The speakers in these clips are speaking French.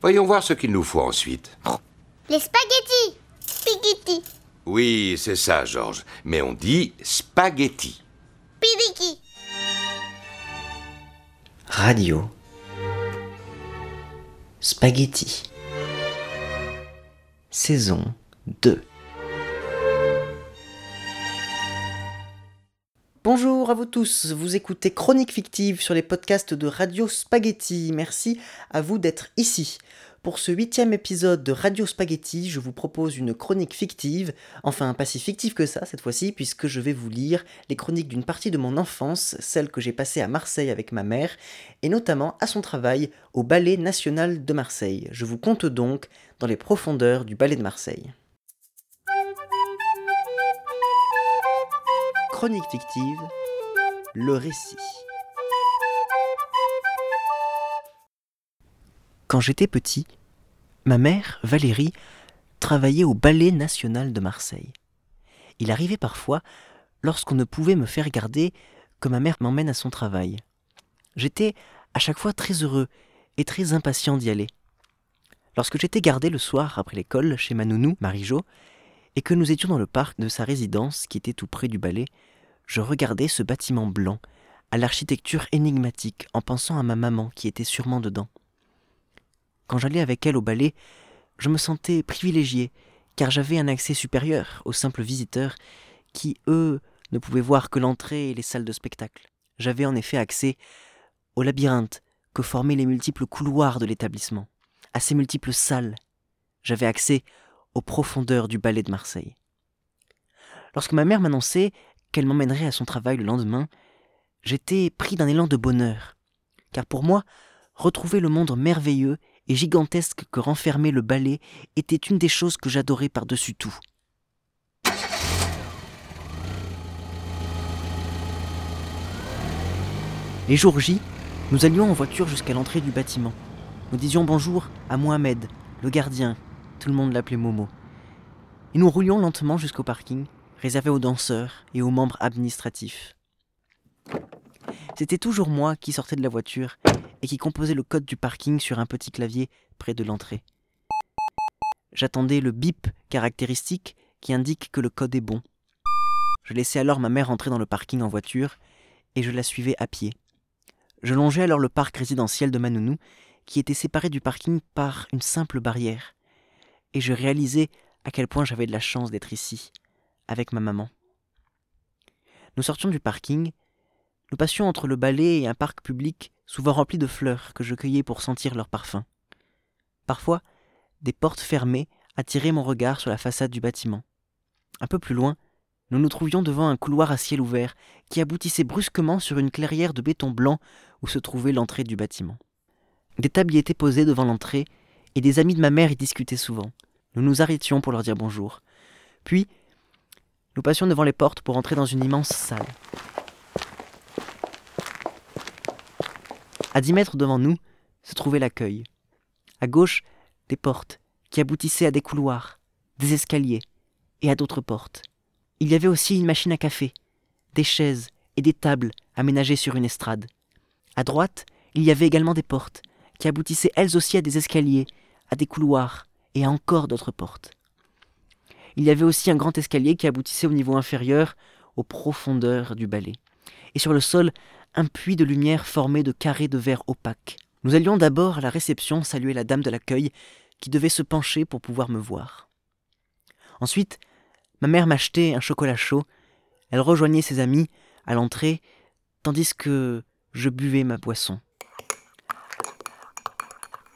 Voyons voir ce qu'il nous faut ensuite. Les spaghettis Spaghetti Oui, c'est ça, Georges. Mais on dit spaghetti. Pidiki Radio. Spaghetti. Saison 2. Bonjour à vous tous, vous écoutez Chronique fictive sur les podcasts de Radio Spaghetti. Merci à vous d'être ici. Pour ce huitième épisode de Radio Spaghetti, je vous propose une chronique fictive, enfin pas si fictive que ça cette fois-ci, puisque je vais vous lire les chroniques d'une partie de mon enfance, celle que j'ai passée à Marseille avec ma mère, et notamment à son travail au Ballet National de Marseille. Je vous compte donc dans les profondeurs du Ballet de Marseille. Chronique fictive, le récit. Quand j'étais petit, ma mère, Valérie, travaillait au Ballet national de Marseille. Il arrivait parfois, lorsqu'on ne pouvait me faire garder, que ma mère m'emmène à son travail. J'étais à chaque fois très heureux et très impatient d'y aller. Lorsque j'étais gardé le soir après l'école chez ma nounou, Marie-Jo, et que nous étions dans le parc de sa résidence qui était tout près du ballet, je regardais ce bâtiment blanc, à l'architecture énigmatique, en pensant à ma maman qui était sûrement dedans. Quand j'allais avec elle au ballet, je me sentais privilégié, car j'avais un accès supérieur aux simples visiteurs qui, eux, ne pouvaient voir que l'entrée et les salles de spectacle. J'avais en effet accès au labyrinthe que formaient les multiples couloirs de l'établissement, à ces multiples salles. J'avais accès aux profondeurs du ballet de Marseille. Lorsque ma mère m'annonçait qu'elle m'emmènerait à son travail le lendemain, j'étais pris d'un élan de bonheur, car pour moi, retrouver le monde merveilleux et gigantesque que renfermait le ballet était une des choses que j'adorais par-dessus tout. Les jours J, nous allions en voiture jusqu'à l'entrée du bâtiment. Nous disions bonjour à Mohamed, le gardien, tout le monde l'appelait Momo. Et nous roulions lentement jusqu'au parking, réservé aux danseurs et aux membres administratifs. C'était toujours moi qui sortais de la voiture et qui composait le code du parking sur un petit clavier près de l'entrée. J'attendais le bip caractéristique qui indique que le code est bon. Je laissais alors ma mère entrer dans le parking en voiture et je la suivais à pied. Je longeais alors le parc résidentiel de Manounou qui était séparé du parking par une simple barrière. Et je réalisais à quel point j'avais de la chance d'être ici, avec ma maman. Nous sortions du parking, nous passions entre le balai et un parc public souvent rempli de fleurs que je cueillais pour sentir leur parfum. Parfois, des portes fermées attiraient mon regard sur la façade du bâtiment. Un peu plus loin, nous nous trouvions devant un couloir à ciel ouvert qui aboutissait brusquement sur une clairière de béton blanc où se trouvait l'entrée du bâtiment. Des tables y étaient posées devant l'entrée et des amis de ma mère y discutaient souvent. Nous nous arrêtions pour leur dire bonjour. Puis, nous passions devant les portes pour entrer dans une immense salle. À dix mètres devant nous se trouvait l'accueil. À gauche, des portes qui aboutissaient à des couloirs, des escaliers et à d'autres portes. Il y avait aussi une machine à café, des chaises et des tables aménagées sur une estrade. À droite, il y avait également des portes qui aboutissaient elles aussi à des escaliers, à des couloirs et à encore d'autres portes. Il y avait aussi un grand escalier qui aboutissait au niveau inférieur, aux profondeurs du balai. Et sur le sol, un puits de lumière formé de carrés de verre opaques. Nous allions d'abord à la réception saluer la dame de l'accueil, qui devait se pencher pour pouvoir me voir. Ensuite, ma mère m'achetait un chocolat chaud, elle rejoignait ses amis à l'entrée, tandis que je buvais ma boisson.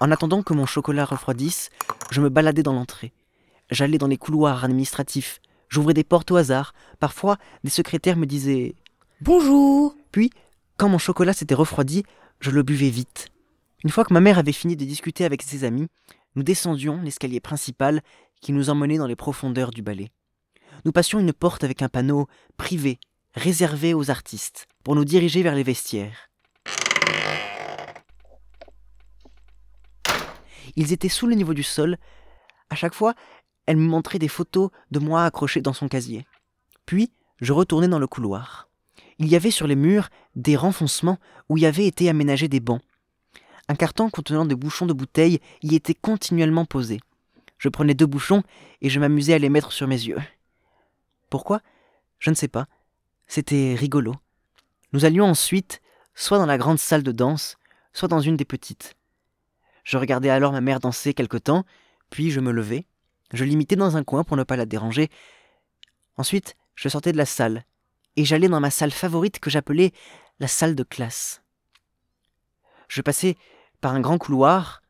En attendant que mon chocolat refroidisse, je me baladais dans l'entrée. J'allais dans les couloirs administratifs, j'ouvrais des portes au hasard, parfois des secrétaires me disaient Bonjour Puis, quand mon chocolat s'était refroidi, je le buvais vite. Une fois que ma mère avait fini de discuter avec ses amis, nous descendions l'escalier principal qui nous emmenait dans les profondeurs du ballet. Nous passions une porte avec un panneau privé, réservé aux artistes, pour nous diriger vers les vestiaires. Ils étaient sous le niveau du sol. À chaque fois, elle me montrait des photos de moi accrochées dans son casier. Puis, je retournais dans le couloir. Il y avait sur les murs des renfoncements où y avaient été aménagés des bancs. Un carton contenant des bouchons de bouteilles y était continuellement posé. Je prenais deux bouchons et je m'amusais à les mettre sur mes yeux. Pourquoi? Je ne sais pas. C'était rigolo. Nous allions ensuite soit dans la grande salle de danse, soit dans une des petites. Je regardais alors ma mère danser quelque temps, puis je me levais, je l'imitais dans un coin pour ne pas la déranger. Ensuite, je sortais de la salle, et j'allais dans ma salle favorite que j'appelais la salle de classe. Je passais par un grand couloir,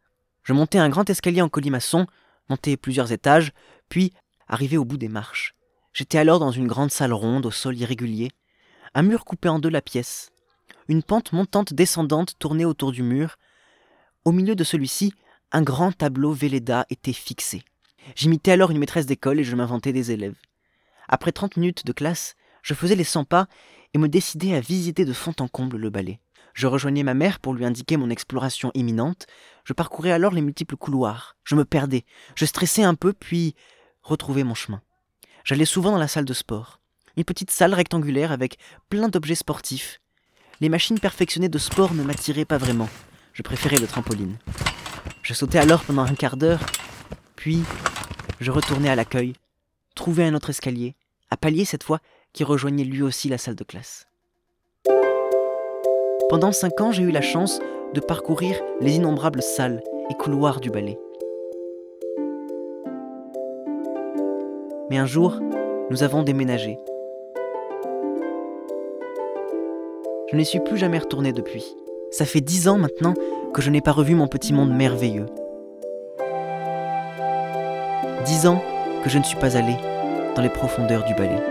je montais un grand escalier en colimaçon, montais plusieurs étages, puis arrivais au bout des marches. J'étais alors dans une grande salle ronde au sol irrégulier. Un mur coupait en deux la pièce. Une pente montante descendante tournait autour du mur. Au milieu de celui-ci, un grand tableau Véleda était fixé. J'imitais alors une maîtresse d'école et je m'inventais des élèves. Après trente minutes de classe, je faisais les cent pas et me décidais à visiter de fond en comble le ballet. Je rejoignais ma mère pour lui indiquer mon exploration imminente. Je parcourais alors les multiples couloirs. Je me perdais. Je stressais un peu, puis retrouvais mon chemin. J'allais souvent dans la salle de sport. Une petite salle rectangulaire avec plein d'objets sportifs. Les machines perfectionnées de sport ne m'attiraient pas vraiment. Je préférais le trampoline. Je sautais alors pendant un quart d'heure, puis je retournais à l'accueil, trouvais un autre escalier, à palier cette fois, qui rejoignait lui aussi la salle de classe. Pendant cinq ans, j'ai eu la chance de parcourir les innombrables salles et couloirs du ballet. Mais un jour, nous avons déménagé. Je n'y suis plus jamais retourné depuis. Ça fait dix ans maintenant que je n'ai pas revu mon petit monde merveilleux. Dix ans que je ne suis pas allé dans les profondeurs du ballet.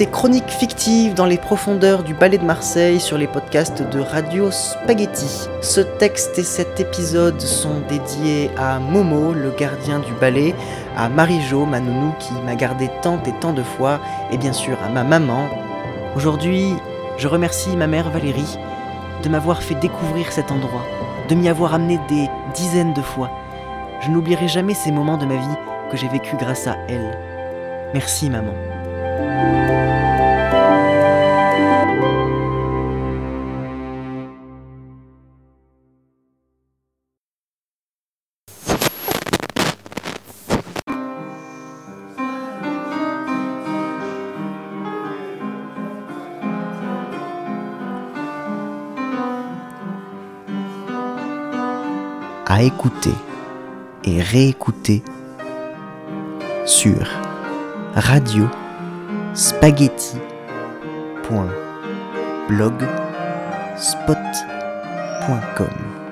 C'était Chronique fictive dans les profondeurs du ballet de Marseille sur les podcasts de Radio Spaghetti. Ce texte et cet épisode sont dédiés à Momo, le gardien du ballet, à Marie-Jo, ma nounou qui m'a gardé tant et tant de fois, et bien sûr à ma maman. Aujourd'hui, je remercie ma mère Valérie de m'avoir fait découvrir cet endroit, de m'y avoir amené des dizaines de fois. Je n'oublierai jamais ces moments de ma vie que j'ai vécu grâce à elle. Merci maman. Écouter et réécouter sur radio spaghetti.blogspot.com